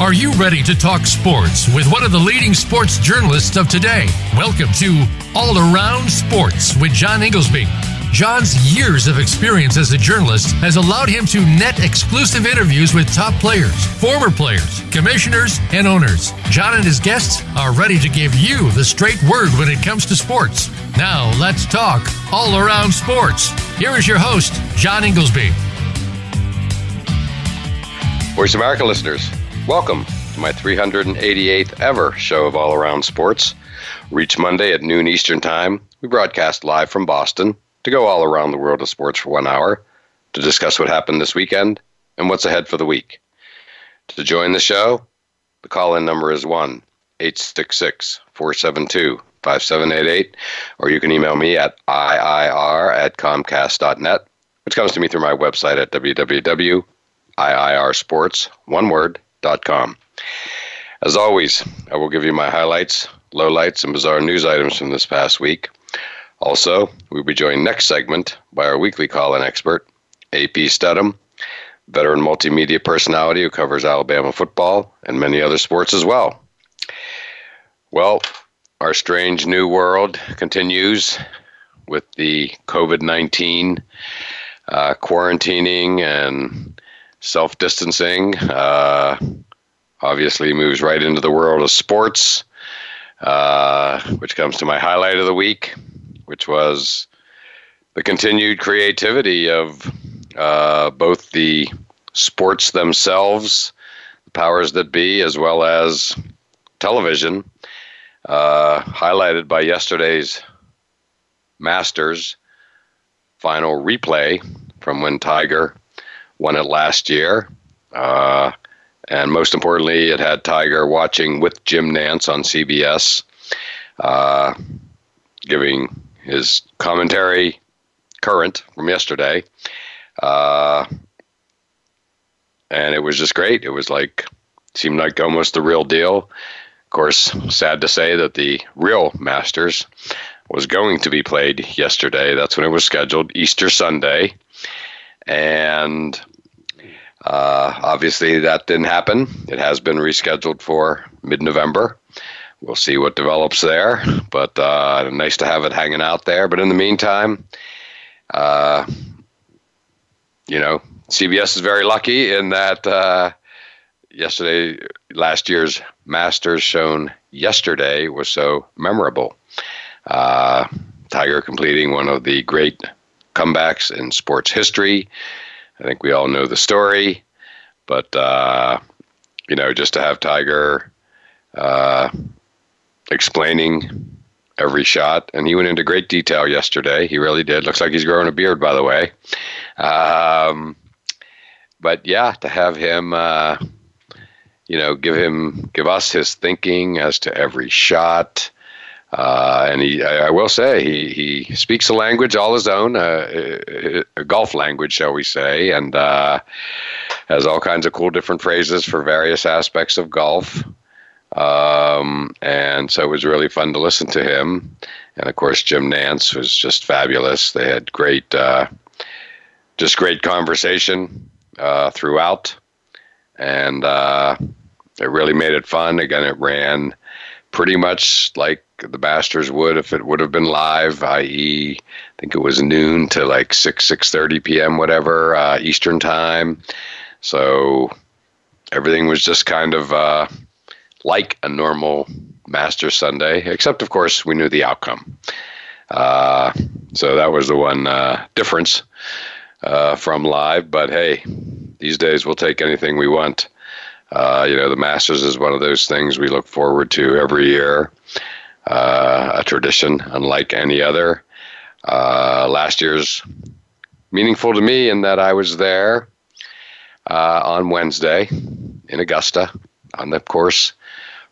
Are you ready to talk sports with one of the leading sports journalists of today? Welcome to All Around Sports with John Inglesby. John's years of experience as a journalist has allowed him to net exclusive interviews with top players, former players, commissioners, and owners. John and his guests are ready to give you the straight word when it comes to sports. Now, let's talk all around sports. Here is your host, John Inglesby. Voice America listeners, Welcome to my 388th ever show of All Around Sports. Reach Monday at noon Eastern Time. We broadcast live from Boston to go all around the world of sports for one hour to discuss what happened this weekend and what's ahead for the week. To join the show, the call in number is 1 866 472 5788, or you can email me at IIR at Comcast.net, which comes to me through my website at www.iirsports, one word, com. As always, I will give you my highlights, lowlights, and bizarre news items from this past week. Also, we'll be joined next segment by our weekly call-in expert, AP Stedham, veteran multimedia personality who covers Alabama football and many other sports as well. Well, our strange new world continues with the COVID 19 uh, quarantining and self distancing. Uh, obviously, moves right into the world of sports, uh, which comes to my highlight of the week, which was the continued creativity of uh, both the sports themselves, the powers that be, as well as television, uh, highlighted by yesterday's Masters final replay from when Tiger won it last year. Uh, and most importantly, it had Tiger watching with Jim Nantz on CBS, uh, giving his commentary current from yesterday. Uh, and it was just great. It was like, seemed like almost the real deal. Of course, sad to say that the real Masters was going to be played yesterday. That's when it was scheduled, Easter Sunday. And uh, obviously, that didn't happen. It has been rescheduled for mid November. We'll see what develops there, but uh, nice to have it hanging out there. But in the meantime, uh, you know, CBS is very lucky in that uh, yesterday, last year's Masters shown yesterday was so memorable. Uh, Tiger completing one of the great comebacks in sports history. I think we all know the story, but uh, you know, just to have Tiger uh, explaining every shot, and he went into great detail yesterday. He really did. Looks like he's growing a beard, by the way. Um, but yeah, to have him, uh, you know, give him, give us his thinking as to every shot. Uh, and he, I, will say, he, he speaks a language all his own, uh, a golf language, shall we say, and uh, has all kinds of cool different phrases for various aspects of golf. Um, and so it was really fun to listen to him. And of course, Jim Nantz was just fabulous. They had great, uh, just great conversation uh, throughout, and uh, it really made it fun. Again, it ran pretty much like the Masters would if it would have been live, i.e., I think it was noon to like six six thirty p.m. whatever uh, Eastern time. So everything was just kind of uh, like a normal Masters Sunday, except of course we knew the outcome. Uh, so that was the one uh, difference uh, from live. But hey, these days we'll take anything we want. Uh, you know, the Masters is one of those things we look forward to every year, uh, a tradition unlike any other. Uh, last year's meaningful to me in that I was there uh, on Wednesday in Augusta on the course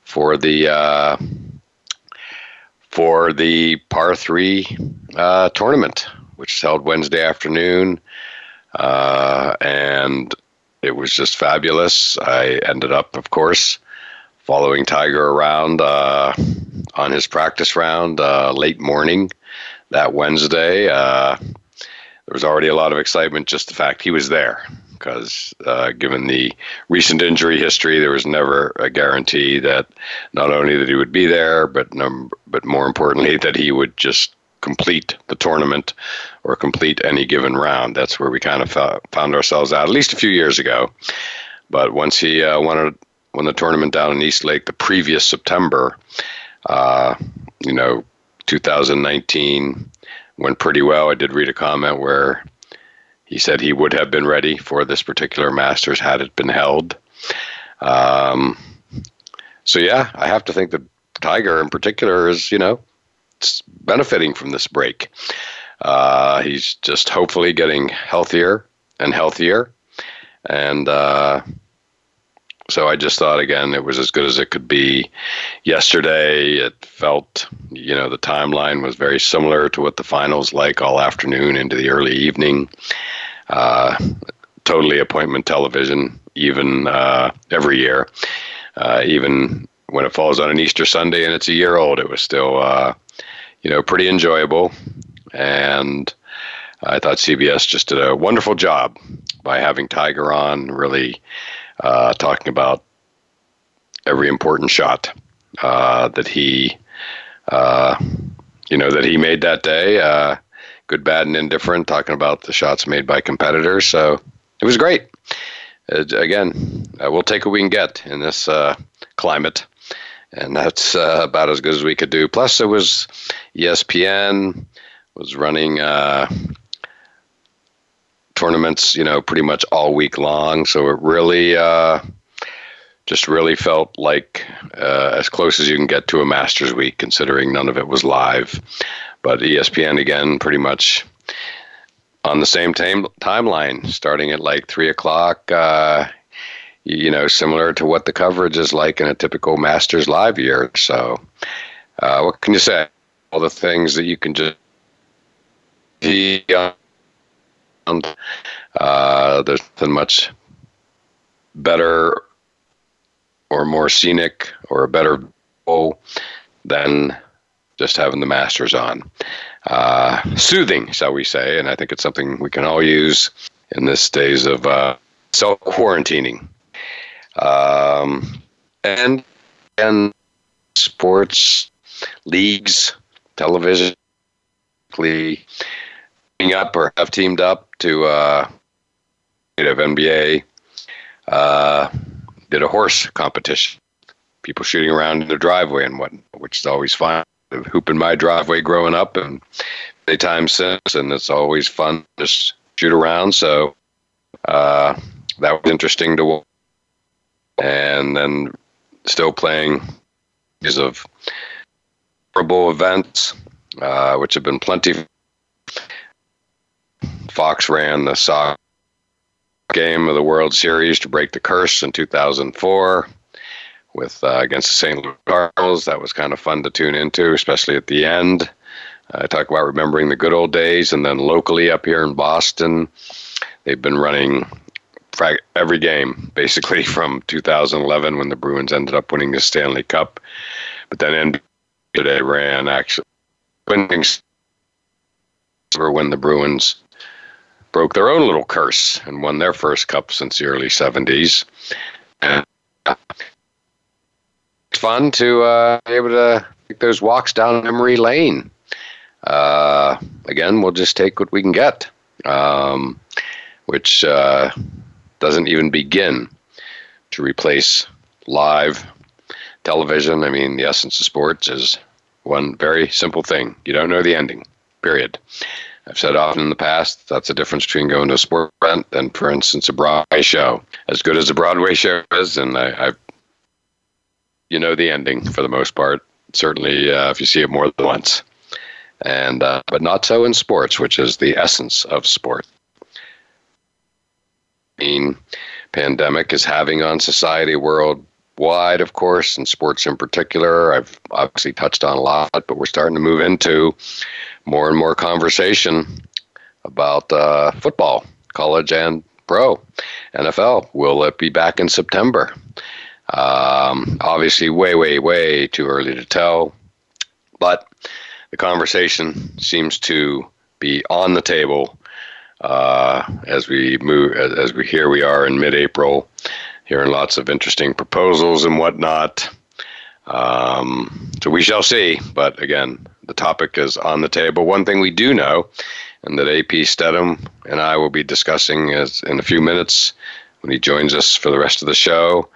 for the uh, for the par three uh, tournament, which is held Wednesday afternoon. and it was just fabulous. I ended up, of course, following Tiger around uh, on his practice round uh, late morning that Wednesday. Uh, there was already a lot of excitement, just the fact he was there. because uh, given the recent injury history, there was never a guarantee that not only that he would be there, but num- but more importantly that he would just complete the tournament or complete any given round. That's where we kind of found ourselves out at least a few years ago. But once he uh, a, won the tournament down in East Lake the previous September, uh, you know, 2019 went pretty well. I did read a comment where he said he would have been ready for this particular Masters had it been held. Um, so yeah, I have to think that Tiger in particular is, you know, benefiting from this break. Uh, he's just hopefully getting healthier and healthier. And uh, so I just thought, again, it was as good as it could be. Yesterday, it felt, you know, the timeline was very similar to what the finals like all afternoon into the early evening. Uh, totally appointment television, even uh, every year. Uh, even when it falls on an Easter Sunday and it's a year old, it was still uh, you know, pretty enjoyable. And I thought CBS just did a wonderful job by having Tiger on, really uh, talking about every important shot uh, that he, uh, you know, that he made that day. Uh, good, bad, and indifferent. Talking about the shots made by competitors. So it was great. again, uh, we'll take what we can get in this climate and that's uh, about as good as we could do. Plus, it was ESPN was running uh, tournaments, you know, pretty much all week long. So it really uh, just really felt like uh, as close as you can get to a Masters week, considering none of it was live. But ESPN again, pretty much on the same time timeline, starting at like three o'clock uh, you know, similar to what the coverage is like in a typical Masters Live year. So, uh, what can you say? All the things that you can just see. Uh, there's nothing much better or more scenic or a better bowl than just having the Masters on. Uh, soothing, shall we say? And I think it's something we can all use in this days of uh, self quarantining. Um, and and sports leagues, television, up or have teamed up to uh, NBA. Uh, did a horse competition. People shooting around in the driveway and what, which is always fun. Hoop in my driveway growing up and many times since, and it's always fun to shoot around. So uh, that was interesting to watch and then still playing because of horrible events, uh, which have been plenty. Fox ran the soccer game of the World Series to break the curse in 2004 with uh, against the St. Louis Cardinals. That was kind of fun to tune into, especially at the end. I talk about remembering the good old days, and then locally up here in Boston, they've been running every game basically from 2011 when the Bruins ended up winning the Stanley Cup. But then today ran actually winning when the Bruins broke their own little curse and won their first cup since the early 70s. And it's fun to uh, be able to take those walks down memory lane. Uh, again, we'll just take what we can get, um, which uh, doesn't even begin to replace live television. I mean, the essence of sports is one very simple thing you don't know the ending, period. I've said often in the past that's the difference between going to a sport event and, for instance, a Broadway show. As good as a Broadway show is, and I, I you know the ending for the most part. Certainly, uh, if you see it more than once, and uh, but not so in sports, which is the essence of sport I mean, pandemic is having on society worldwide, of course, and sports in particular. I've obviously touched on a lot, but we're starting to move into more and more conversation about uh, football, college and pro, NFL. Will it be back in September? Um, obviously, way, way, way too early to tell, but the conversation seems to be on the table uh, as we move, as we here we are in mid-April, hearing lots of interesting proposals and whatnot. Um, so we shall see. But again, topic is on the table. One thing we do know, and that AP Stedham and I will be discussing is in a few minutes when he joins us for the rest of the show,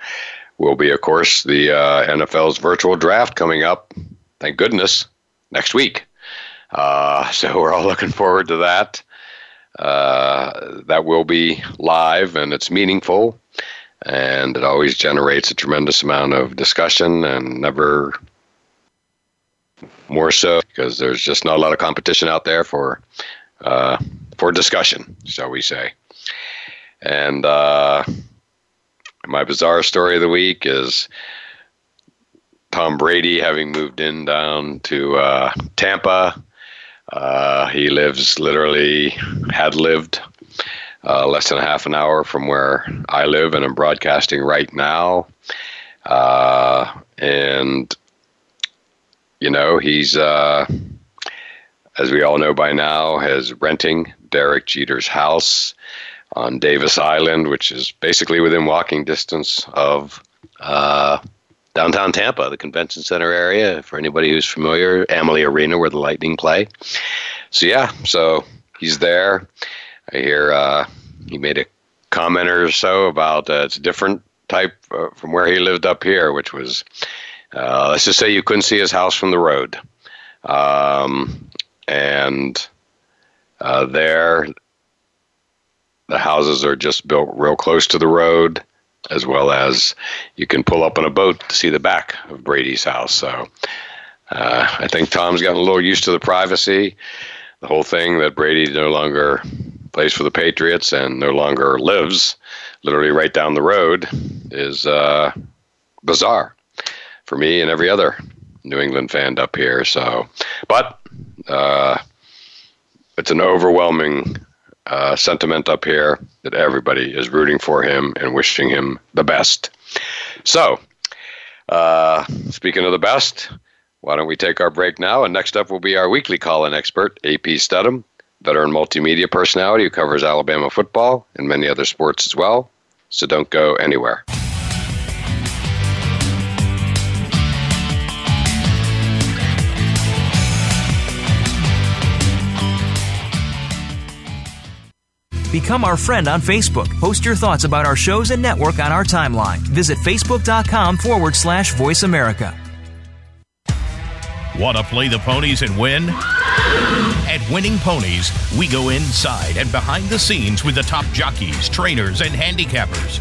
will be, of course, the uh, NFL's virtual draft coming up. Thank goodness next week. Uh, so we're all looking forward to that. Uh, that will be live and it's meaningful and it always generates a tremendous amount of discussion and never more so because there's just not a lot of competition out there for uh, for discussion, shall we say. And uh, my bizarre story of the week is Tom Brady having moved in down to uh, Tampa. Uh, he lives literally, had lived uh, less than a half an hour from where I live, and I'm broadcasting right now. Uh, and, you know, he's, uh, as we all know by now, is renting Derek Jeter's house on Davis Island, which is basically within walking distance of uh, downtown Tampa, the convention center area. For anybody who's familiar, Amalie Arena, where the Lightning play. So yeah, so he's there. I hear uh, he made a comment or so about uh, it's a different type uh, from where he lived up here, which was uh, let's just say you couldn't see his house from the road. Um, and uh, there, the houses are just built real close to the road, as well as you can pull up on a boat to see the back of Brady's house. So uh, I think Tom's gotten a little used to the privacy. The whole thing that Brady no longer plays for the Patriots and no longer lives literally right down the road is uh, bizarre for me and every other New England fan up here. So, but uh, it's an overwhelming uh, sentiment up here that everybody is rooting for him and wishing him the best. So, uh, speaking of the best, why don't we take our break now? And next up will be our weekly call in expert, AP Stedham, veteran multimedia personality who covers Alabama football and many other sports as well. So don't go anywhere. Become our friend on Facebook. Post your thoughts about our shows and network on our timeline. Visit facebook.com forward slash voice America. Want to play the ponies and win? At Winning Ponies, we go inside and behind the scenes with the top jockeys, trainers, and handicappers.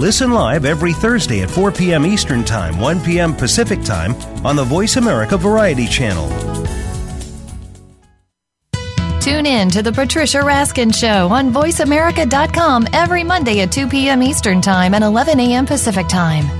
Listen live every Thursday at 4 p.m. Eastern Time, 1 p.m. Pacific Time on the Voice America Variety Channel. Tune in to the Patricia Raskin Show on VoiceAmerica.com every Monday at 2 p.m. Eastern Time and 11 a.m. Pacific Time.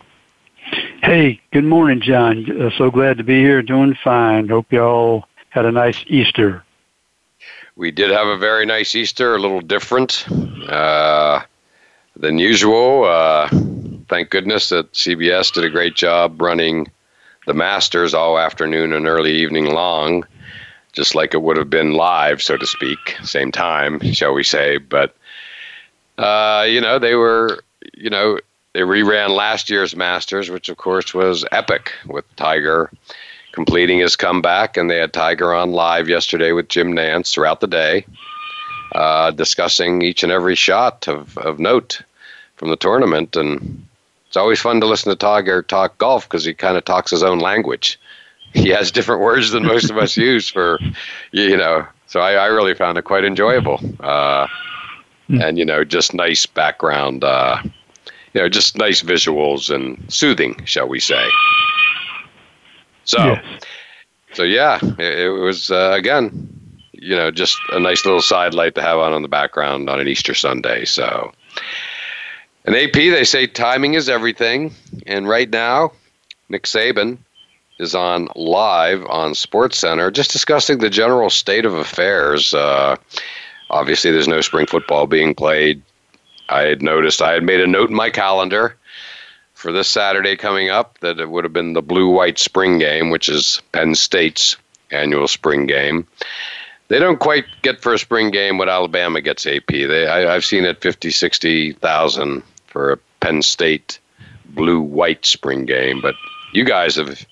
Hey, good morning, John. Uh, so glad to be here. Doing fine. Hope y'all had a nice Easter. We did have a very nice Easter, a little different uh, than usual. Uh, thank goodness that CBS did a great job running the Masters all afternoon and early evening long, just like it would have been live, so to speak, same time, shall we say. But, uh, you know, they were, you know, they reran last year's Masters, which of course was epic with Tiger completing his comeback, and they had Tiger on live yesterday with Jim Nantz throughout the day, uh, discussing each and every shot of, of note from the tournament. And it's always fun to listen to Tiger talk golf because he kind of talks his own language. He has different words than most of us use for, you know. So I, I really found it quite enjoyable, uh, hmm. and you know, just nice background. Uh, you know, just nice visuals and soothing, shall we say. So, yes. so yeah, it, it was uh, again, you know, just a nice little side light to have on in the background on an Easter Sunday. So, an AP, they say timing is everything, and right now, Nick Saban is on live on Sports Center, just discussing the general state of affairs. Uh, obviously, there's no spring football being played. I had noticed I had made a note in my calendar for this Saturday coming up that it would have been the blue white spring game, which is Penn State's annual spring game. They don't quite get for a spring game what Alabama gets AP. They I, have seen it 50, 60,000 for a Penn State blue white spring game, but you guys have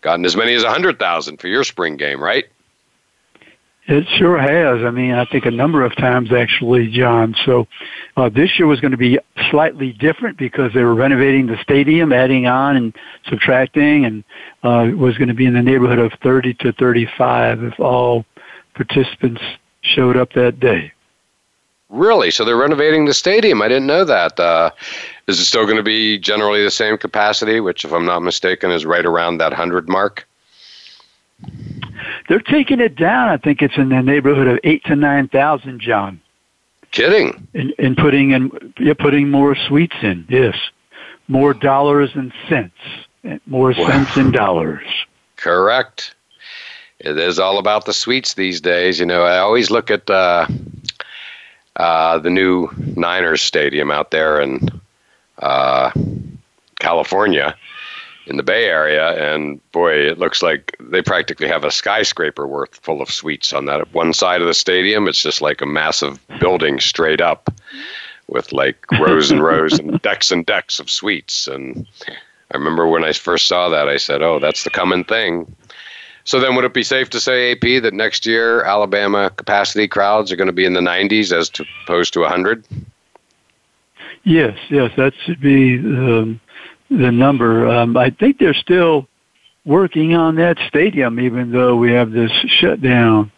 gotten as many as 100,000 for your spring game, right? It sure has. I mean, I think a number of times actually, John. So uh, this year was going to be slightly different because they were renovating the stadium, adding on and subtracting, and uh, it was going to be in the neighborhood of 30 to 35 if all participants showed up that day. Really? So they're renovating the stadium. I didn't know that. Uh, is it still going to be generally the same capacity, which, if I'm not mistaken, is right around that 100 mark? They're taking it down. I think it's in the neighborhood of eight to nine thousand, John. Kidding. And, and putting in, yeah, putting more suites in. Yes, more dollars and cents, more wow. cents and dollars. Correct. It is all about the suites these days. You know, I always look at uh, uh, the new Niners stadium out there in uh, California in the Bay Area, and boy, it looks like they practically have a skyscraper worth full of suites on that one side of the stadium. It's just like a massive building straight up with like rows and rows and decks and decks of suites. And I remember when I first saw that, I said, "Oh, that's the coming thing." So then, would it be safe to say, AP, that next year Alabama capacity crowds are going to be in the 90s as opposed to 100? Yes, yes, that should be um, the number. Um, I think they're still working on that stadium, even though we have this shutdown.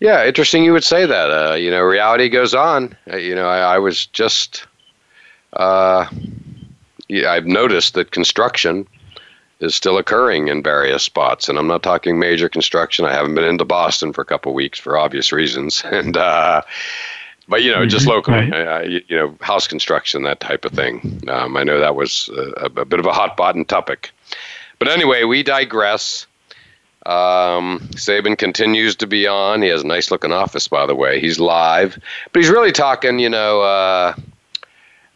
Yeah, interesting you would say that. Uh, you know, reality goes on. Uh, you know, I, I was just, uh, yeah, I've noticed that construction is still occurring in various spots, and I'm not talking major construction. I haven't been into Boston for a couple weeks for obvious reasons, and uh, but you know, just mm-hmm. locally, right. uh, you, you, know, house construction, that type of thing. Um, I know that was a, a, bit of a hot button topic, but anyway, we digress. Um, Saban continues to be on. He has a nice looking office, by the way. He's live, but he's really talking, you know, uh,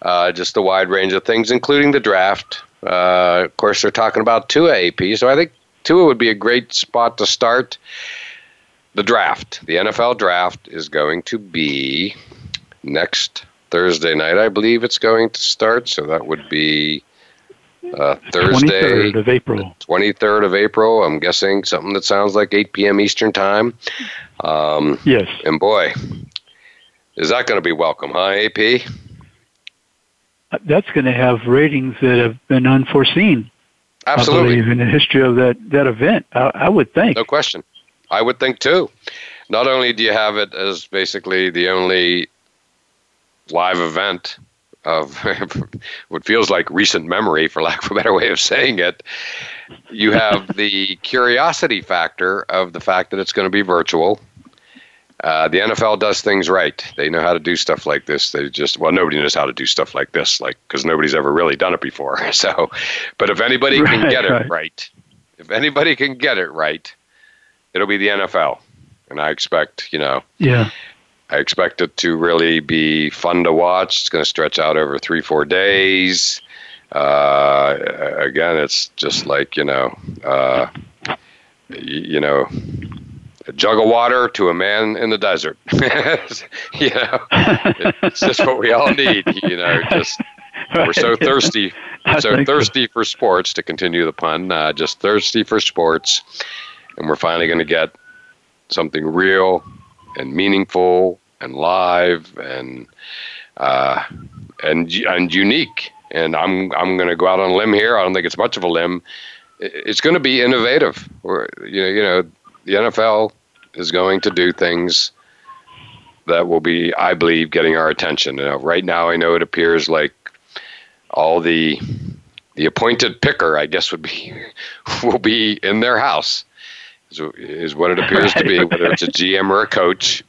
uh, just a wide range of things, including the draft. Uh, of course, they're talking about Tua AP, so I think Tua would be a great spot to start the draft, the NFL draft, is going to be next Thursday night. I believe it's going to start. So that would be uh, Thursday, 23rd of April. 23rd of April. I'm guessing something that sounds like 8 p.m. Eastern time. Um, yes. And boy, is that going to be welcome, huh, AP? That's going to have ratings that have been unforeseen. Absolutely. I believe in the history of that that event. I, I would think. No question. I would think too. Not only do you have it as basically the only live event of what feels like recent memory, for lack of a better way of saying it, you have the curiosity factor of the fact that it's going to be virtual. Uh, the NFL does things right. They know how to do stuff like this. They just well, nobody knows how to do stuff like this, like because nobody's ever really done it before. So, but if anybody can Right, get it right. right, if anybody can get it right, it'll be the NFL. And I expect, you know, Yeah. I expect it to really be fun to watch. It's going to stretch out over three, four days. Uh, again, it's just like you know, uh, you know, a jug of water to a man in the desert. you know, it's just what we all need. You know, just we're so thirsty, so. thirsty for sports. To continue the pun, uh, just thirsty for sports, and we're finally going to get something real and meaningful and live and uh, and and unique. And I'm I'm going to go out on a limb here. I don't think it's much of a limb. It's going to be innovative. Or you know, you know, the NFL is going to do things that will be, I believe, getting our attention. You know, right now, I know it appears like all the the appointed picker, I guess, would be will be in their house. Is, is what it appears to be, whether it's a GM or a coach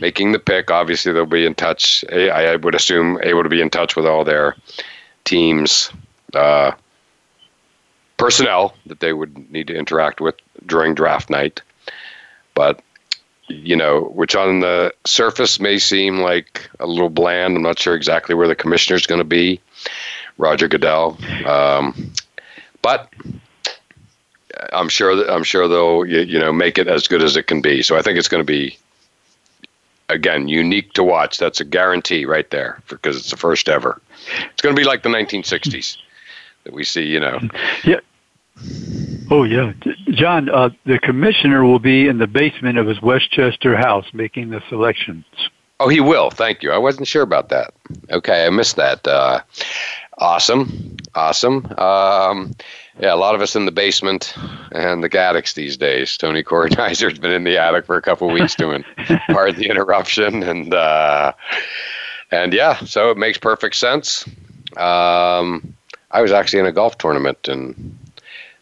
making the pick. Obviously, they'll be in touch. I would assume able to be in touch with all their teams, uh, personnel that they would need to interact with during draft night. But you know, which on the surface may seem like a little bland. I'm not sure exactly where the commissioner's going to be, Roger Goodell. Um, but I'm sure that I'm sure they'll you, you know make it as good as it can be. So I think it's going to be again unique to watch. That's a guarantee right there because it's the first ever. It's going to be like the 1960s that we see. You know, Yeah. Oh yeah, John. Uh, the commissioner will be in the basement of his Westchester house making the selections. Oh, he will. Thank you. I wasn't sure about that. Okay, I missed that. Uh, awesome, awesome. Um, yeah, a lot of us in the basement and the attics these days. Tony Kornheiser's been in the attic for a couple of weeks doing pardon the interruption, and uh, and yeah, so it makes perfect sense. Um, I was actually in a golf tournament in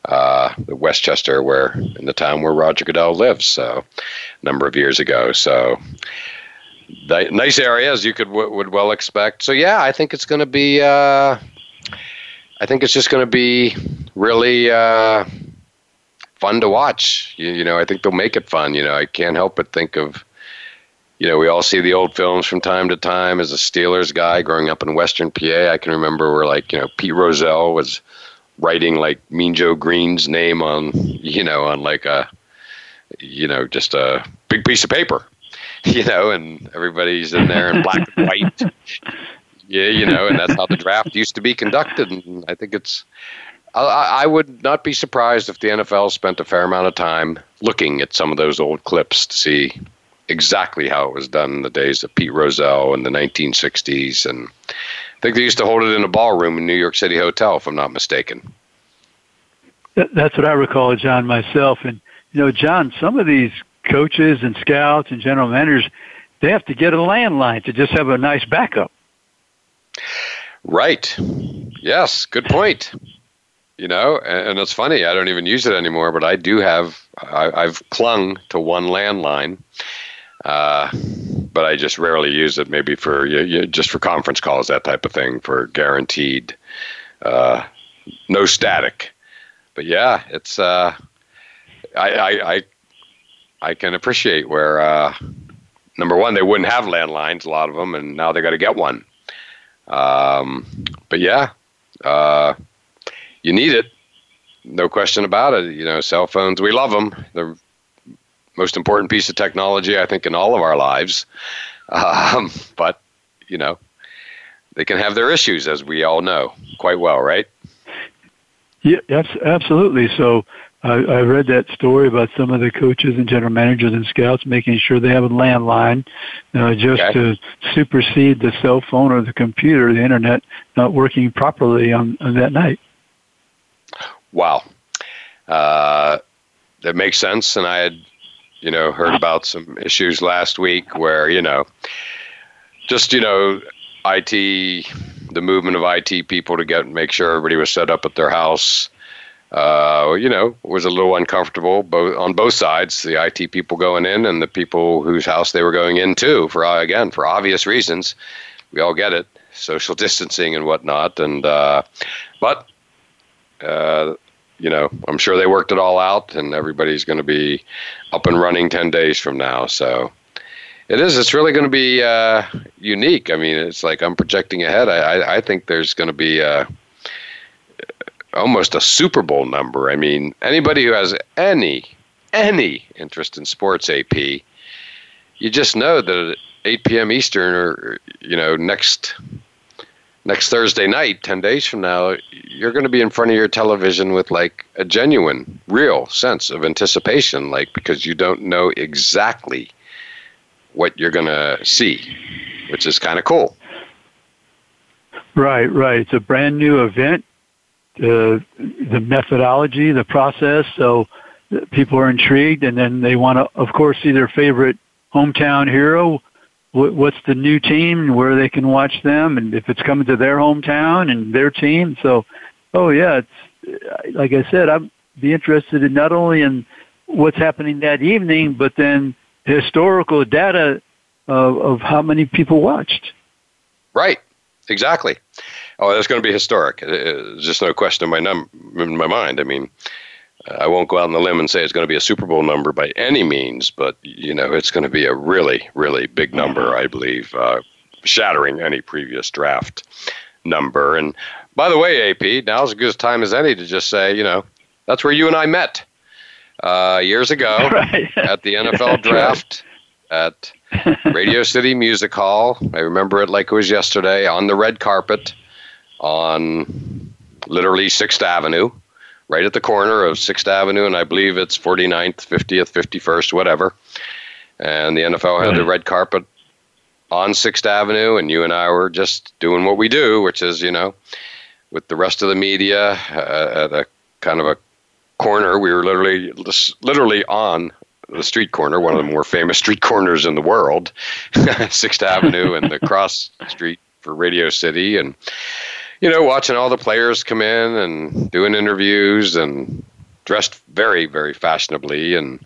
uh, Westchester, where in the town where Roger Goodell lives, so a number of years ago. So ni- nice area as you could w- would well expect. So yeah, I think it's going to be. Uh, I think it's just going to be really uh, fun to watch. You, you know, I think they'll make it fun. You know, I can't help but think of. You know, we all see the old films from time to time. As a Steelers guy growing up in Western PA, I can remember where like you know Pete Rozelle was writing like Mean Joe Greene's name on you know on like a you know just a big piece of paper you know, and everybody's in there in black and white. Yeah, you know, and that's how the draft used to be conducted. And I think it's, I, I would not be surprised if the NFL spent a fair amount of time looking at some of those old clips to see exactly how it was done in the days of Pete Rozelle in the 1960s. And I think they used to hold it in a ballroom in New York City Hotel, if I'm not mistaken. That's what I recall, John, myself. And you know, John, some of these coaches and scouts and general managers, they have to get a landline to just have a nice backup. Right. Yes. Good point. You know, and, it's funny. I don't even use it anymore, but I do have. I, I've clung to one landline, uh, but I just rarely use it. Maybe for you, you, just for conference calls, that type of thing, for guaranteed, uh, no static. But yeah, it's. Uh, I, I I I can appreciate where uh, number one they wouldn't have landlines, a lot of them, and now they got to get one. Um, but yeah, uh, you need it. No question about it. You know, cell phones, we love them. They're most important piece of technology, I think, in all of our lives. Um, but, you know, they can have their issues, as we all know quite well, right? Yeah, absolutely. So I, I read that story about some of the coaches and general managers and scouts making sure they have a landline uh, just okay. to supersede the cell phone or the computer, the internet not working properly on, on that night. Wow. Uh, that makes sense. And I had, you know, heard about some issues last week where, you know, just, you know, IT, the movement of IT people to get make sure everybody was set up at their house uh, you know, was a little uncomfortable both on both sides, the IT people going in and the people whose house they were going into for uh, again for obvious reasons. We all get it, social distancing and whatnot, and uh, but uh, you know, I'm sure they worked it all out, and everybody's going to be up and running ten days from now. So it is. It's really going to be uh, unique. I mean, it's like I'm projecting ahead. I I, I think there's going to be. Almost a Super Bowl number. I mean, anybody who has any any interest in sports AP, you just know that at 8 p.m. Eastern or you know next next Thursday night, 10 days from now, you're going to be in front of your television with like a genuine, real sense of anticipation, like because you don't know exactly what you're going to see, which is kind of cool. Right, right. It's a brand new event the the methodology, the process. So people are intrigued, and then they want to, of course, see their favorite hometown hero. What's the new team where they can watch them, and if it's coming to their hometown and their team. So, oh yeah, it's like I said, I'd be interested in not only in what's happening that evening, but then historical data of, of how many people watched. Right. Exactly. Oh, that's going to be historic. There's just no question in my num- in my mind. I mean, I won't go out on the limb and say it's going to be a Super Bowl number by any means, but you know, it's going to be a really, really big number. I believe, uh, shattering any previous draft number. And by the way, AP, now's as good a time as any to just say, you know, that's where you and I met uh, years ago right. at the NFL draft at Radio City Music Hall. I remember it like it was yesterday on the red carpet on literally 6th Avenue, right at the corner of 6th Avenue, and I believe it's 49th, 50th, 51st, whatever. And the NFL had the red carpet on 6th Avenue, and you and I were just doing what we do, which is, you know, with the rest of the media uh, at a kind of a corner. We were literally, literally on the street corner, one of the more famous street corners in the world, Sixth Avenue and the cross street for Radio City, and you know, watching all the players come in and doing interviews and dressed very, very fashionably, and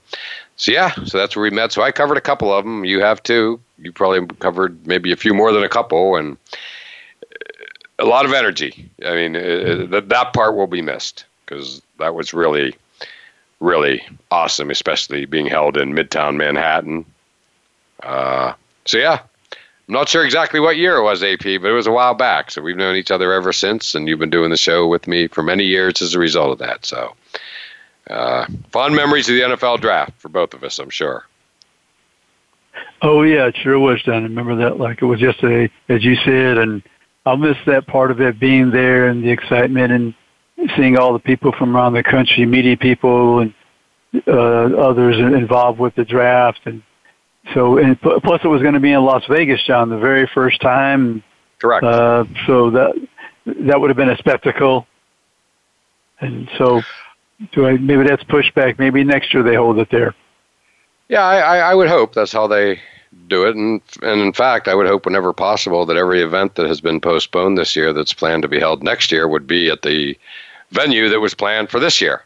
so yeah, so that's where we met. So I covered a couple of them. You have too. You probably covered maybe a few more than a couple, and a lot of energy. I mean, it, it, that part will be missed because that was really really awesome, especially being held in Midtown Manhattan. Uh, so yeah, I'm not sure exactly what year it was, AP, but it was a while back. So we've known each other ever since, and you've been doing the show with me for many years as a result of that. So uh, fond memories of the NFL draft for both of us, I'm sure. Oh yeah, it sure was, Don. I remember that like it was yesterday, as you said, and I'll miss that part of it being there and the excitement and seeing all the people from around the country, media people and uh, others involved with the draft, and so and plus it was going to be in Las Vegas, John, the very first time. Correct. Uh, so that that would have been a spectacle, and so do I, maybe that's pushback. Maybe next year they hold it there. Yeah, I, I would hope that's how they do it, and and in fact, I would hope whenever possible that every event that has been postponed this year that's planned to be held next year would be at the venue that was planned for this year.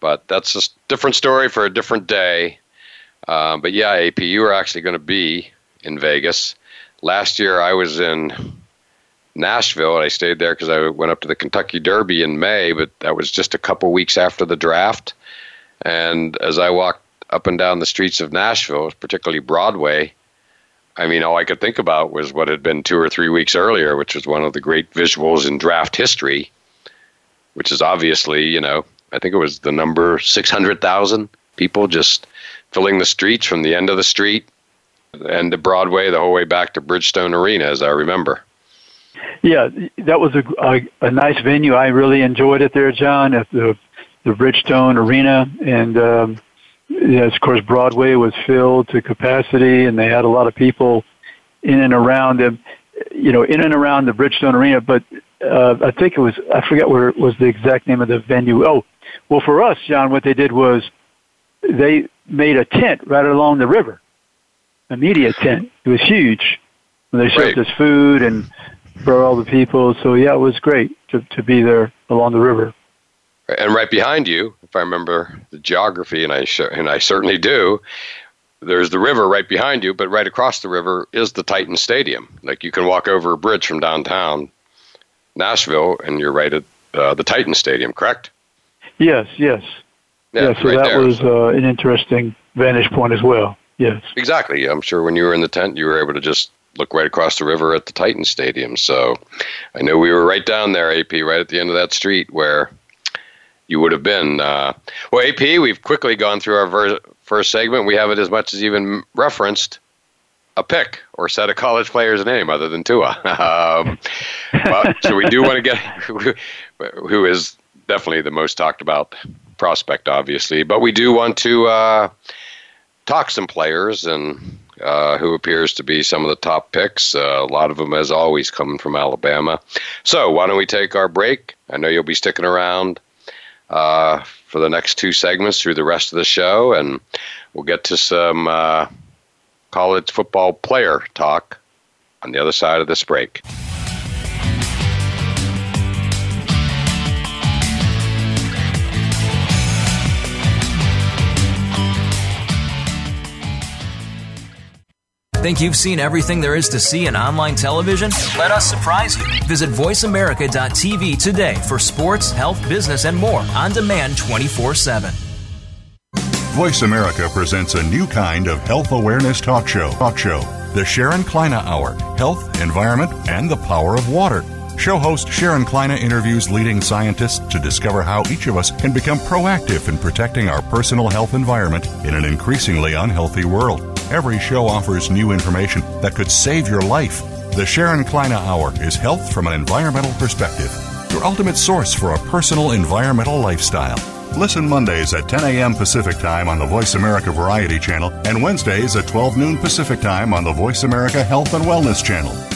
But that's a different story for a different day. Um, but yeah, AP, you were actually going to be in Vegas. Last year, I was in Nashville, and I stayed there because I went up to the Kentucky Derby in May, but that was just a couple weeks after the draft. And as I walked up and down the streets of Nashville, particularly Broadway, I mean, all I could think about was what had been two or three weeks earlier, which was one of the great visuals in draft history which is obviously, you know, I think it was the number 600,000 people just filling the streets from the end of the street, and the Broadway, the whole way back to Bridgestone Arena, as I remember. Yeah, that was a, a, a nice venue. I really enjoyed it there, John, at the the Bridgestone Arena, and um, yes, of course Broadway was filled to capacity, and they had a lot of people in and around them, you know, in and around the Bridgestone Arena. But uh, I think it was I forget where was the exact name of the venue. Oh, well, for us, John, what they did was they made a tent right along the river, a media tent. It was huge. And They served right. us food and for all the people. So yeah, it was great to to be there along the river. And right behind you, if I remember the geography, and I sh- and I certainly do, there's the river right behind you, but right across the river is the Titan Stadium. Like you can walk over a bridge from downtown Nashville, and you're right at uh, the Titan Stadium. Correct? Yes. Yes. Yeah. yeah so right that there. was uh, an interesting vantage point as well. Yes. Exactly. I'm sure when you were in the tent, you were able to just look right across the river at the Titan Stadium. So I know we were right down there, AP, right at the end of that street where you would have been. Uh, well, AP, we've quickly gone through our ver- first segment. We haven't as much as even referenced a pick or said a college player's name other than Tua. um, but, so we do want to get who is definitely the most talked about prospect, obviously. But we do want to uh, talk some players and uh, who appears to be some of the top picks. Uh, a lot of them, as always, coming from Alabama. So why don't we take our break? I know you'll be sticking around uh, for the next two segments through the rest of the show, and we'll get to some uh, college football player talk on the other side of this break. Think you've seen everything there is to see in online television? Let us surprise you. Visit VoiceAmerica.tv today for sports, health, business, and more on demand 24 7. Voice America presents a new kind of health awareness talk show. Talk show. The Sharon Kleyne Hour Health, Environment, and the Power of Water. Show host Sharon Kleyne interviews leading scientists to discover how each of us can become proactive in protecting our personal health environment in an increasingly unhealthy world. Every show offers new information that could save your life. The Sharon Kleyne Hour is health from an environmental perspective, your ultimate source for a personal environmental lifestyle. Listen Mondays at 10 a.m. Pacific Time on the Voice America Variety Channel and Wednesdays at 12 noon Pacific Time on the Voice America Health and Wellness Channel.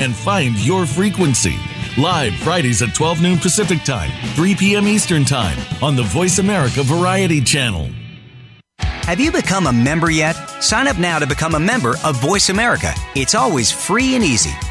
and find your frequency. Live Fridays at 12 noon Pacific Time, 3 p.m. Eastern Time on the Voice America Variety Channel. Have you become a member yet? Sign up now to become a member of Voice America. It's always free and easy.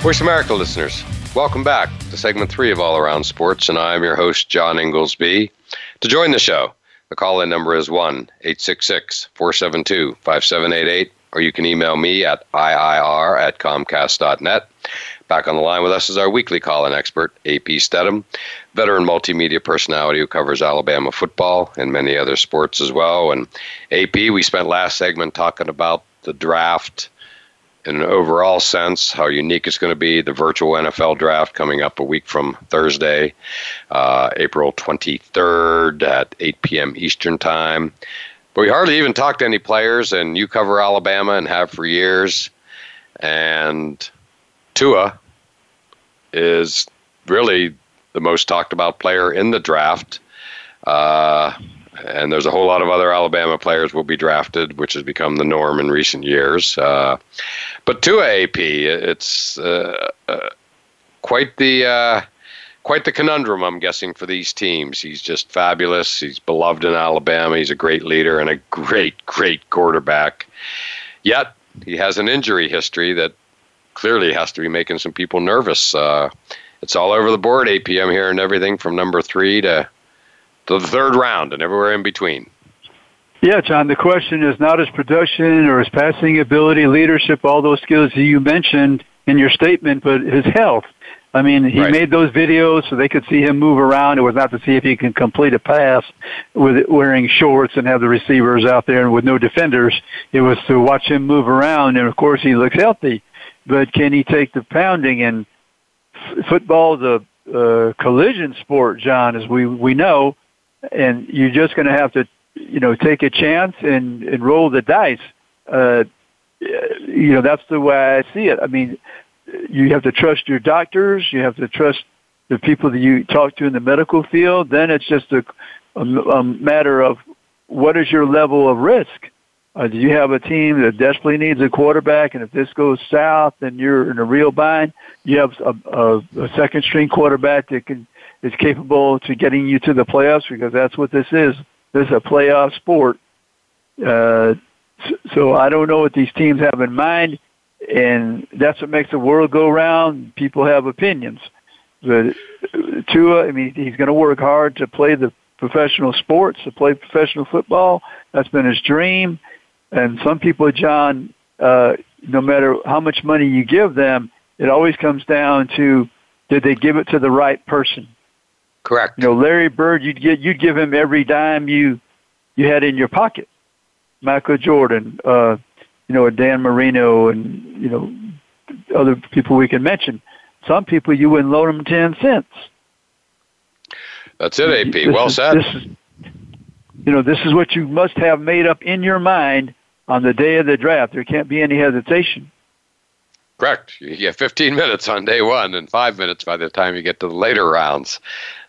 Voice America listeners, welcome back to segment three of All Around Sports, and I'm your host, John Inglesby. To join the show, the call in number is 1 866 472 5788, or you can email me at IIR at Comcast.net. Back on the line with us is our weekly call in expert, AP Stedham, veteran multimedia personality who covers Alabama football and many other sports as well. And AP, we spent last segment talking about the draft in an overall sense, how unique it's going to be. The virtual NFL draft coming up a week from Thursday, uh, April 23rd at 8 p.m. Eastern Time. But we hardly even talk to any players, and you cover Alabama and have for years. And Tua is really the most talked about player in the draft. Uh, and there's a whole lot of other Alabama players will be drafted, which has become the norm in recent years. Uh, but to AP, it's uh, uh, quite the uh, quite the conundrum, I'm guessing, for these teams. He's just fabulous. He's beloved in Alabama. He's a great leader and a great, great quarterback. Yet he has an injury history that clearly has to be making some people nervous. Uh, it's all over the board. APM here and everything from number three to to the third round and everywhere in between. Yeah, John, the question is not his production or his passing ability, leadership, all those skills that you mentioned in your statement, but his health. I mean, he right. made those videos so they could see him move around. It was not to see if he can complete a pass with wearing shorts and have the receivers out there and with no defenders. It was to watch him move around, and of course, he looks healthy. But can he take the pounding? And f- football is a uh, collision sport, John, as we we know and you're just going to have to, you know, take a chance and, and roll the dice. Uh, you know, that's the way I see it. I mean, you have to trust your doctors. You have to trust the people that you talk to in the medical field. Then it's just a, a, a matter of what is your level of risk. Uh, do you have a team that desperately needs a quarterback, and if this goes south, then you're in a real bind? You have a, a, a second string quarterback that can is capable to getting you to the playoffs because that's what this is. This is a playoff sport. Uh, so I don't know what these teams have in mind, and that's what makes the world go round. People have opinions, but Tua, I mean, he's going to work hard to play the professional sports, to play professional football. That's been his dream. And some people, John, uh, no matter how much money you give them, it always comes down to did they give it to the right person? Correct. You know, Larry Bird, you'd get you'd give him every dime you you had in your pocket. Michael Jordan, uh, you know, Dan Marino, and you know, other people we can mention. Some people you wouldn't loan them ten cents. That's it, AP. This well is, said. This is, you know, this is what you must have made up in your mind on the day of the draft. There can't be any hesitation. Correct. You get 15 minutes on day one and five minutes by the time you get to the later rounds.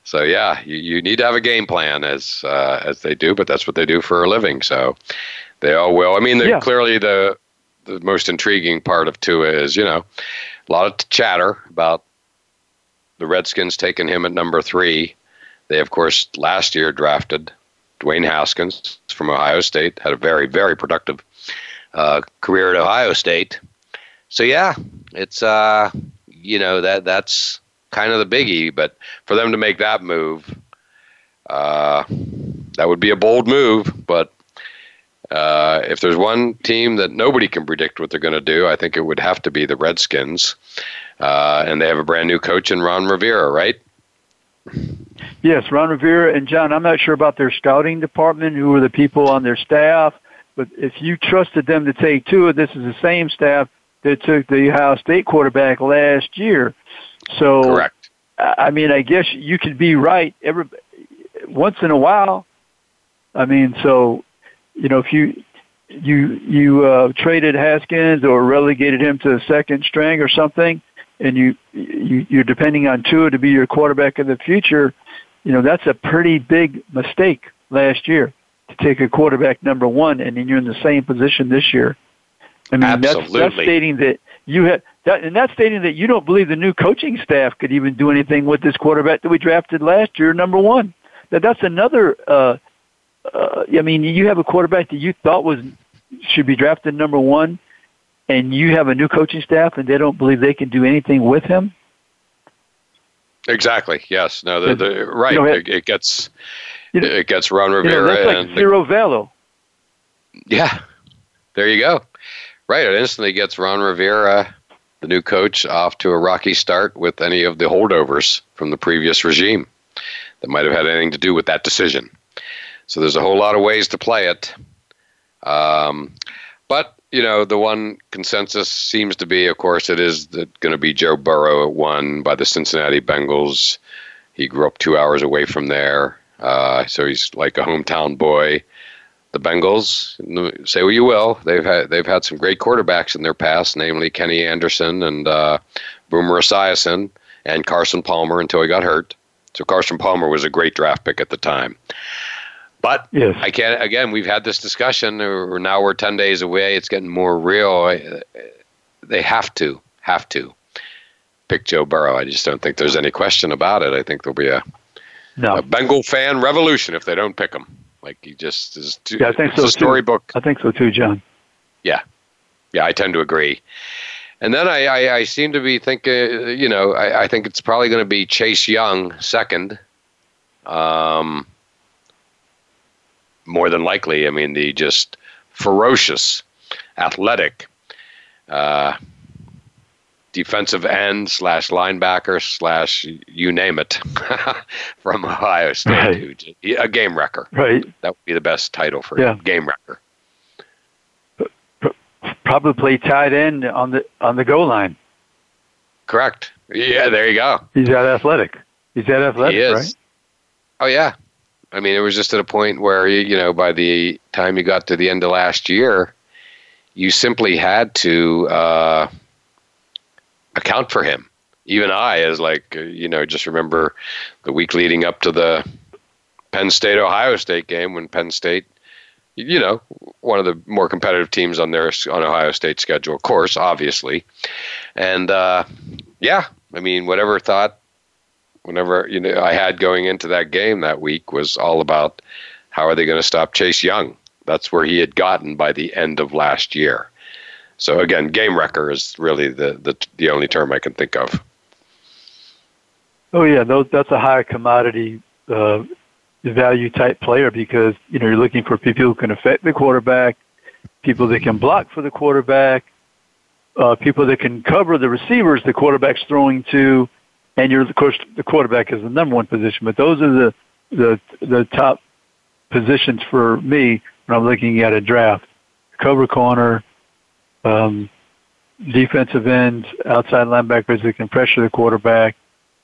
So yeah, you, you need to have a game plan as uh, as they do, but that's what they do for a living. So they all will. I mean, yeah. clearly the the most intriguing part of Tua is you know a lot of chatter about the Redskins taking him at number three. They of course last year drafted Dwayne Haskins from Ohio State, had a very very productive uh, career at Ohio State. So yeah, it's uh, you know that that's kind of the biggie. But for them to make that move, uh, that would be a bold move. But uh, if there's one team that nobody can predict what they're going to do, I think it would have to be the Redskins. Uh, and they have a brand new coach in Ron Rivera, right? Yes, Ron Rivera and John. I'm not sure about their scouting department, who are the people on their staff, but if you trusted them to take Tua, this is the same staff that took the Ohio State quarterback last year. So, correct. I mean, I guess you could be right every once in a while. I mean, so you know, if you you you uh, traded Haskins or relegated him to the second string or something, and you, you you're depending on Tua to be your quarterback in the future, you know that's a pretty big mistake last year to take a quarterback number one, and then you're in the same position this year. I mean, Absolutely. that's, that's stating that you had that, and that's stating that you don't believe the new coaching staff could even do anything with this quarterback that we drafted last year, number one. That that's another. Uh, uh, I mean, you have a quarterback that you thought was should be drafted number one, and you have a new coaching staff, and they don't believe they can do anything with him. Exactly. Yes. No. The, the right. You know, it, it, gets you know, it gets Ron Rivera you know, that's like and zero velo. Yeah. There you go. Right. It instantly gets Ron Rivera the new coach off to a rocky start with any of the holdovers from the previous regime that might have had anything to do with that decision. So there's a whole lot of ways to play it. Um, but you know, the one consensus seems to be, of course, it is going to be Joe Burrow at one by the Cincinnati Bengals. He grew up two hours away from there, uh, so he's like a hometown boy. The Bengals, say what you will, they've had they've had some great quarterbacks in their past, namely Kenny Anderson and uh, Boomer Esiason and Carson Palmer until he got hurt. So Carson Palmer was a great draft pick at the time. But yes. I can't. Again, we've had this discussion. Now we're ten days away. It's getting more real. They have to, have to pick Joe Burrow. I just don't think there's any question about it. I think there'll be a, no. a Bengal fan revolution if they don't pick him. Like he just is. Too, yeah, I think so. storybook. Too. I think so too, John. Yeah, yeah, I tend to agree. And then I, I, I seem to be thinking, you know, I, I think it's probably going to be Chase Young second. Um, more than likely. I mean, the just ferocious, athletic, uh, defensive end slash linebacker slash you name it from Ohio State, right. a game wrecker. Right. That would be the best title for yeah. game wrecker. Probably tied in on the on the goal line. Correct. Yeah, there you go. He's that athletic. He's that athletic, he right? Oh yeah, I mean, it was just at a point where you know by the time you got to the end of last year, you simply had to uh, account for him. Even I, as like uh, you know, just remember the week leading up to the Penn State Ohio State game when Penn State, you know, one of the more competitive teams on their on Ohio State schedule, of course, obviously, and uh, yeah, I mean, whatever thought whenever you know I had going into that game that week was all about how are they going to stop Chase Young. That's where he had gotten by the end of last year. So again, game wrecker is really the the, the only term I can think of. Oh yeah, those, that's a high commodity uh, value type player because you know you're looking for people who can affect the quarterback, people that can block for the quarterback, uh, people that can cover the receivers the quarterback's throwing to, and you're of course the quarterback is the number one position, but those are the the the top positions for me when I'm looking at a draft. Cover corner, um, defensive ends, outside linebackers that can pressure the quarterback,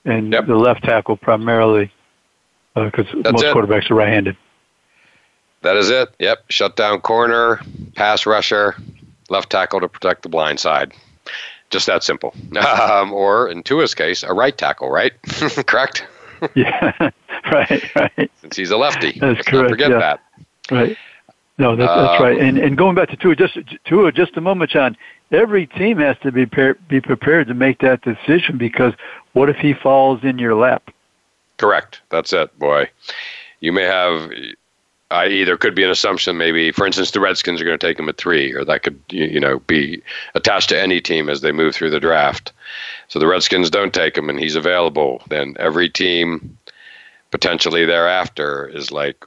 and yep. the left tackle primarily because uh, most it. quarterbacks are right-handed. That is it. Yep, shut down corner, pass rusher, left tackle to protect the blind side. Just that simple. Um, or in Tua's case, a right tackle, right? correct? yeah, right, right. Since he's a lefty. That's Let's correct. Forget yeah. that. Right. No, that's, that's right. Um, and and going back to Tua, just Tua, just a moment, John. Every team has to be be prepared to make that decision because what if he falls in your lap? Correct. That's it, boy. You may have I either could be an assumption, maybe, for instance, the Redskins are going to take him at three, or that could, you know, be attached to any team as they move through the draft. So the Redskins don't take him and he's available. Then every team potentially thereafter is like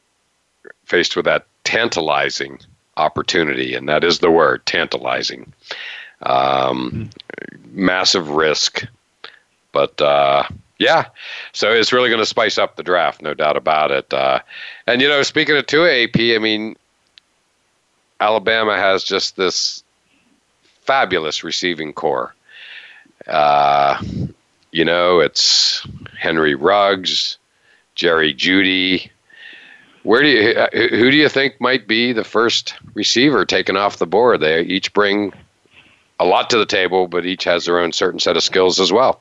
faced with that tantalizing opportunity, and that is the word tantalizing. Um, mm-hmm. Massive risk, but uh, yeah, so it's really going to spice up the draft, no doubt about it. Uh, and you know, speaking of two AP, I mean, Alabama has just this fabulous receiving corps. Uh, you know, it's Henry Ruggs, Jerry Jeudy. Where do you who do you think might be the first receiver taken off the board? They each bring a lot to the table, but each has their own certain set of skills as well.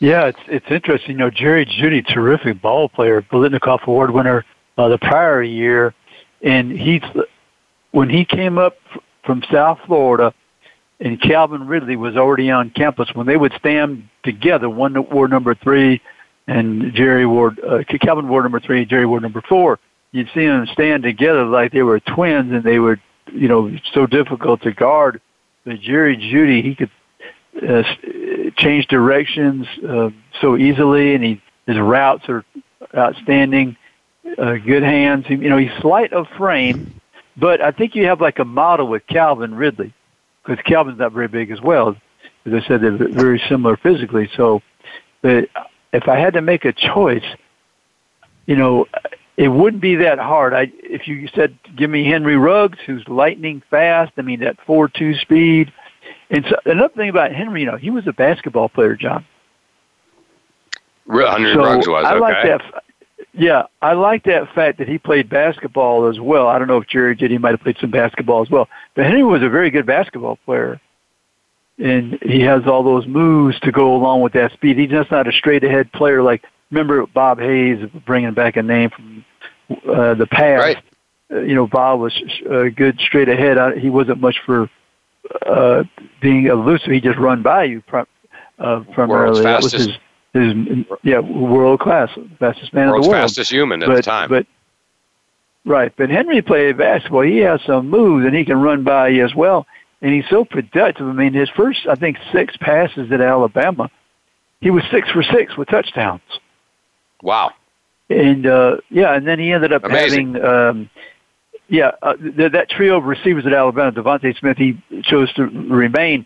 Yeah, it's it's interesting. You know, Jerry Jeudy, terrific ball player, Biletnikoff Award winner uh, the prior year, and he's when he came up from South Florida, and Calvin Ridley was already on campus. When they would stand together, one wore number three, and Jerry Ward, uh, Calvin Ward number three, Jerry Ward number four. You'd see them stand together like they were twins, and they were, you know, so difficult to guard. But Jerry Jeudy, he could uh, change directions uh, so easily, and he his routes are outstanding. Uh, good hands. He, you know, he's slight of frame, but I think you have like a model with Calvin Ridley, because Calvin's not very big as well. As I said, they're very similar physically. So, but if I had to make a choice, you know, it wouldn't be that hard. I, if you said, give me Henry Ruggs, who's lightning fast, I mean, that 4-2 speed. And so, another thing about Henry, you know, he was a basketball player, John. Henry so Ruggs was, I okay. like that. Yeah, I like that fact that he played basketball as well. I don't know if Jerry did. He might have played some basketball as well. But Henry was a very good basketball player. And he has all those moves to go along with that speed. He's just not a straight ahead player like, remember Bob Hayes, bringing back a name from uh, the past. Right. Uh, you know, Bob was uh, good straight ahead. I, he wasn't much for uh, being elusive. He just run by you prim- uh, primarily. World's that was fastest. his, his yeah, world class, fastest man World's in the world. fastest human at but, the time. But right, but Henry played basketball. He has some moves, and he can run by you as well. And he's so productive. I mean, his first, I think, six passes at Alabama, he was six for six with touchdowns. wow. And uh, yeah, and then he ended up Amazing. having um, yeah uh, th- that trio of receivers at Alabama. DeVonta Smith, he chose to remain.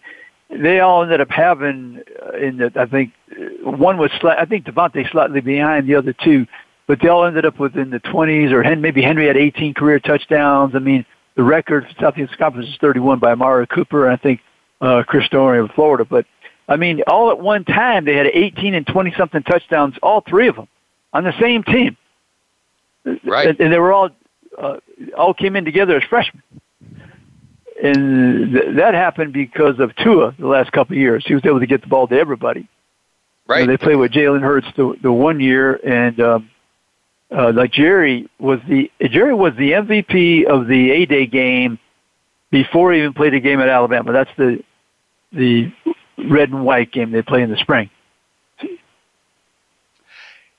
They all ended up having uh, in the I think uh, one was sli- I think DeVonta slightly behind the other two, but they all ended up within the 20s or Hen- maybe Henry had 18 career touchdowns. I mean, the record for Southeast Conference is 31 by Amari Cooper and I think uh, Chris Story of Florida. But I mean, all at one time they had 18 and 20 something touchdowns, all three of them on the same team. Right. And, and they were all uh, all came in together as freshmen. And th- that happened because of Tua the last couple of years. He was able to get the ball to everybody. Right. You know, they played with Jalen Hurts the the one year, and um, uh, like Jerry was the Jerry was the MVP of the A Day game before he even played a game at Alabama. That's the the red and white game they play in the spring.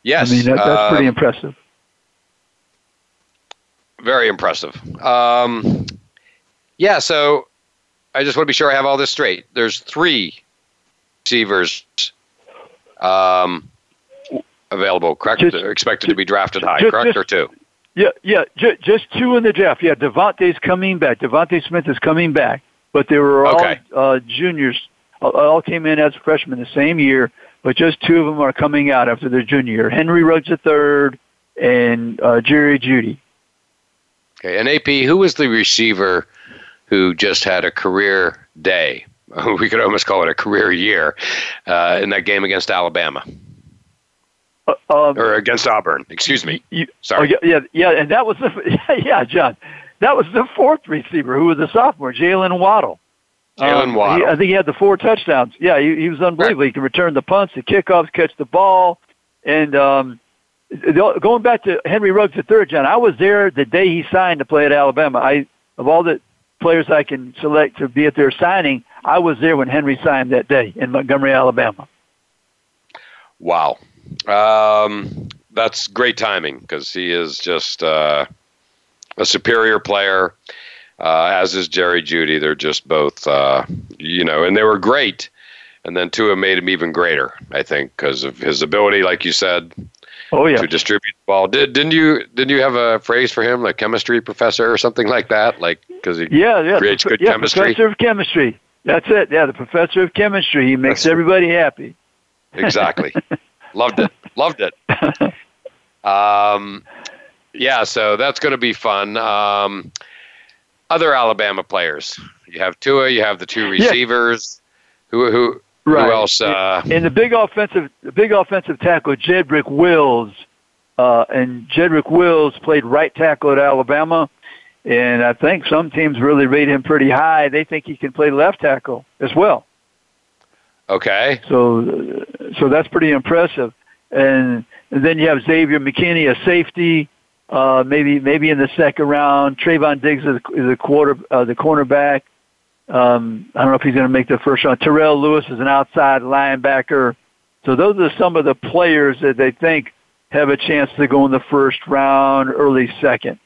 Yes. I mean that, that's pretty um, impressive. Very impressive. Um, yeah, so I just want to be sure I have all this straight. There's three receivers um, available, correct? Just- expected to be drafted high, just- correct, just- or two? Yeah, yeah, j- just two in the draft. Yeah, DeVonta's coming back. DeVonta Smith is coming back, but they were all Okay. uh, juniors. All- came in as freshmen the same year, but just two of them are coming out after their junior year. Henry Ruggs III and uh, Jerry Jeudy. Okay, and AP, who was the receiver who just had a career day? We could almost call it a career year uh, in that game against Alabama um, or against Auburn. Excuse me. you- Sorry. Oh, yeah, yeah, and that was the yeah, John. That was the fourth receiver who was a sophomore, Jaylen Waddle. Jaylen Um, Waddle. he- I think he had the four touchdowns. Yeah, he, he was unbelievable. He could return the punts, the kickoffs, catch the ball, and um, the- going back to Henry Ruggs III, John. I was there the day he signed to play at Alabama. I of all the players I can select to be at their signing, I was there when Henry signed that day in Montgomery, Alabama. Wow. Um, that's great timing because he is just uh, a superior player, uh, as is Jerry Jeudy. They're just both, uh, you know, and they were great. And then Tua made him even greater, I think, because of his ability, like you said, Oh yeah, to distribute the ball. Did, didn't you? Didn't you have a phrase for him, like chemistry professor or something like that? Like because he yeah, yeah. creates good yeah, chemistry. Professor of chemistry. That's it. Yeah, the professor of chemistry. He makes That's- everybody happy. exactly. Loved it. Loved it. Um, yeah, so that's going to be fun. Um, other Alabama players. You have Tua. You have the two receivers. Who who Right. who else? Uh, And the big offensive, the big offensive tackle, Jedrick Wills, uh, and Jedrick Wills played right tackle at Alabama, and I think some teams really rate him pretty high. They think he can play left tackle as well. Okay. So, so that's pretty impressive. And, and then you have Xavier McKinney, a safety, uh, maybe maybe in the second round. Trevon Diggs is is quarter, uh, the cornerback. Um, I don't know if he's going to make the first round. Terrell Lewis is an outside linebacker. So those are some of the players that they think have a chance to go in the first round, early second.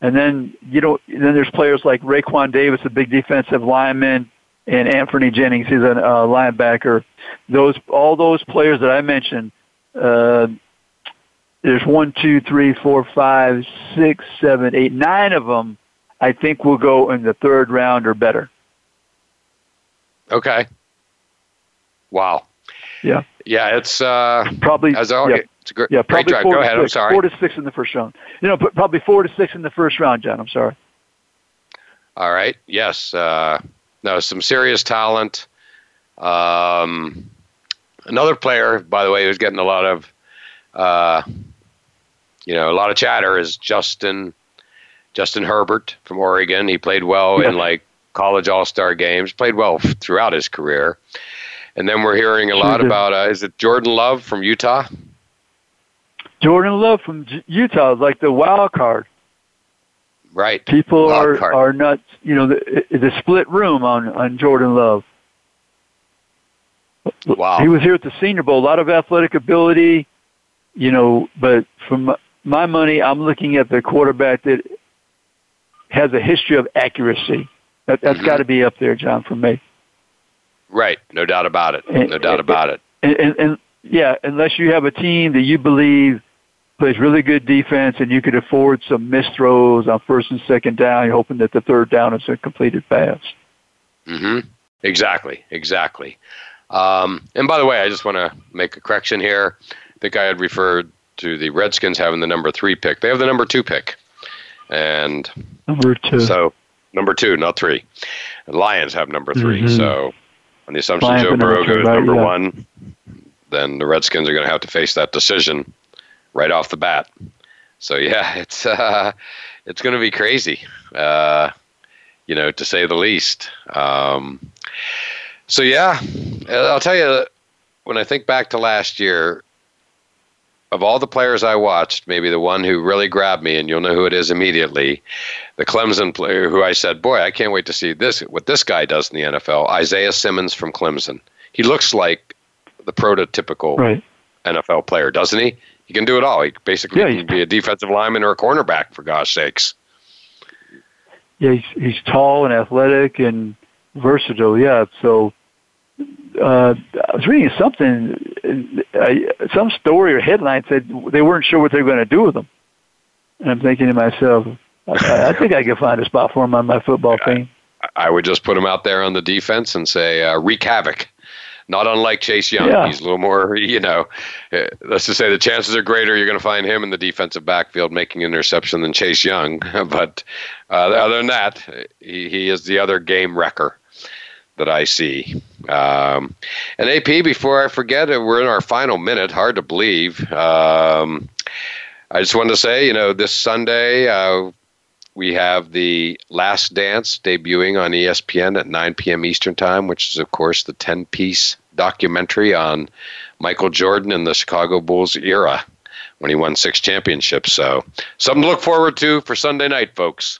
And then you know, then there's players like Raekwon Davis, a big defensive lineman, and Anthony Jennings, he's a uh, linebacker. Those all those players that I mentioned. Uh, there's one, two, three, four, five, six, seven, eight, nine of them. I think will go in the third round or better. Okay. Wow. Yeah. Yeah, it's uh, Probably. as al- yeah. it's It's a great, yeah, probably great four Go to ahead. Six, I'm sorry. Four to six in the first round. You know, probably four to six in the first round, John. I'm sorry. All right. Yes. Uh, no, some serious talent. Um, another player, by the way, who's getting a lot of, uh, you know, a lot of chatter is Justin Justin Herbert from Oregon. He played well in like college All Star games. Played well throughout his career. And then we're hearing a lot about uh, is it Jordan Love from Utah? Jordan Love from J- Utah is like the wild card. Right. People Wild are card. are not, you know, the, the split room on on Jordan Love. Wow. He was here at the Senior Bowl. A lot of athletic ability, you know, but from my money, I'm looking at the quarterback that has a history of accuracy. That, that's Mhm. got to be up there, John, for me. Right. No doubt about it. And- No doubt about it. And, and, and yeah, unless you have a team that you believe plays really good defense and you could afford some missed throws on first and second down, you're hoping that the third down is a completed pass. hmm Exactly. Exactly. Um, and by the way, I just want to make a correction here. I think I had referred to the Redskins having the number three pick. They have the number two pick, and Number two. so number two, not three. The Lions have number 3 Mhm. So, on the assumption Lions Joe number Burrow goes right, number yeah. one, then the Redskins are going to have to face that decision right off the bat. So yeah, it's uh, it's going to be crazy, uh, you know, to say the least. Um, so yeah, I'll tell you, when I think back to last year, of all the players I watched, maybe the one who really grabbed me, and you'll know who it is immediately, the Clemson player who I said, "Boy, I can't wait to see this what this guy does in the NFL." Isaiah Simmons from Clemson. He looks like the prototypical Right. NFL player, doesn't he? He can do it all. He basically Yeah, can be a defensive lineman or a cornerback, for God's sakes. Yeah, he's, he's tall and athletic and versatile. Yeah, so uh, I was reading something, uh, some story or headline said they weren't sure what they were going to do with him. And I'm thinking to myself, I, I think I could find a spot for him on my football team. I would just put him out there on the defense and say, uh, wreak havoc. Not unlike Chase Young. Yeah. He's a little more, you know, uh, let's just say the chances are greater you're going to find him in the defensive backfield making an interception than Chase Young. but uh, other than that, he, he is the other game wrecker that I see. Um, and AP, before I forget, we're in our final minute. Hard to believe. Um, I just wanted to say, you know, this Sunday, uh, we have the Last Dance debuting on ESPN at 9 p.m. Eastern Time, which is, of course, the 10 piece documentary on Michael Jordan and the Chicago Bulls era when he won six championships. So, something to look forward to for Sunday night, folks.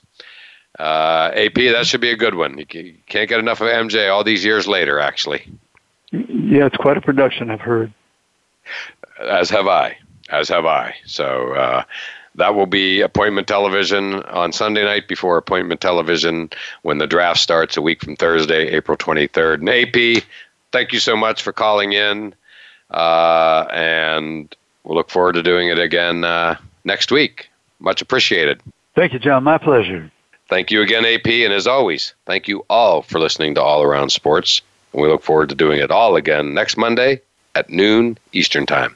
Uh, AP, that should be a good one. You you can't get enough of MJ all these years later, actually, Yeah, it's quite a production, I've heard. as have I. As have I. So, uh, that will be appointment television on Sunday night before appointment television when the draft starts a week from Thursday, April 23rd. And AP, thank you so much for calling in. Uh, and we'll look forward to doing it again uh, next week. Much appreciated. Thank you, John. My pleasure. Thank you again, AP. And as always, thank you all for listening to All Around Sports. And we look forward to doing it all again next Monday at noon Eastern Time.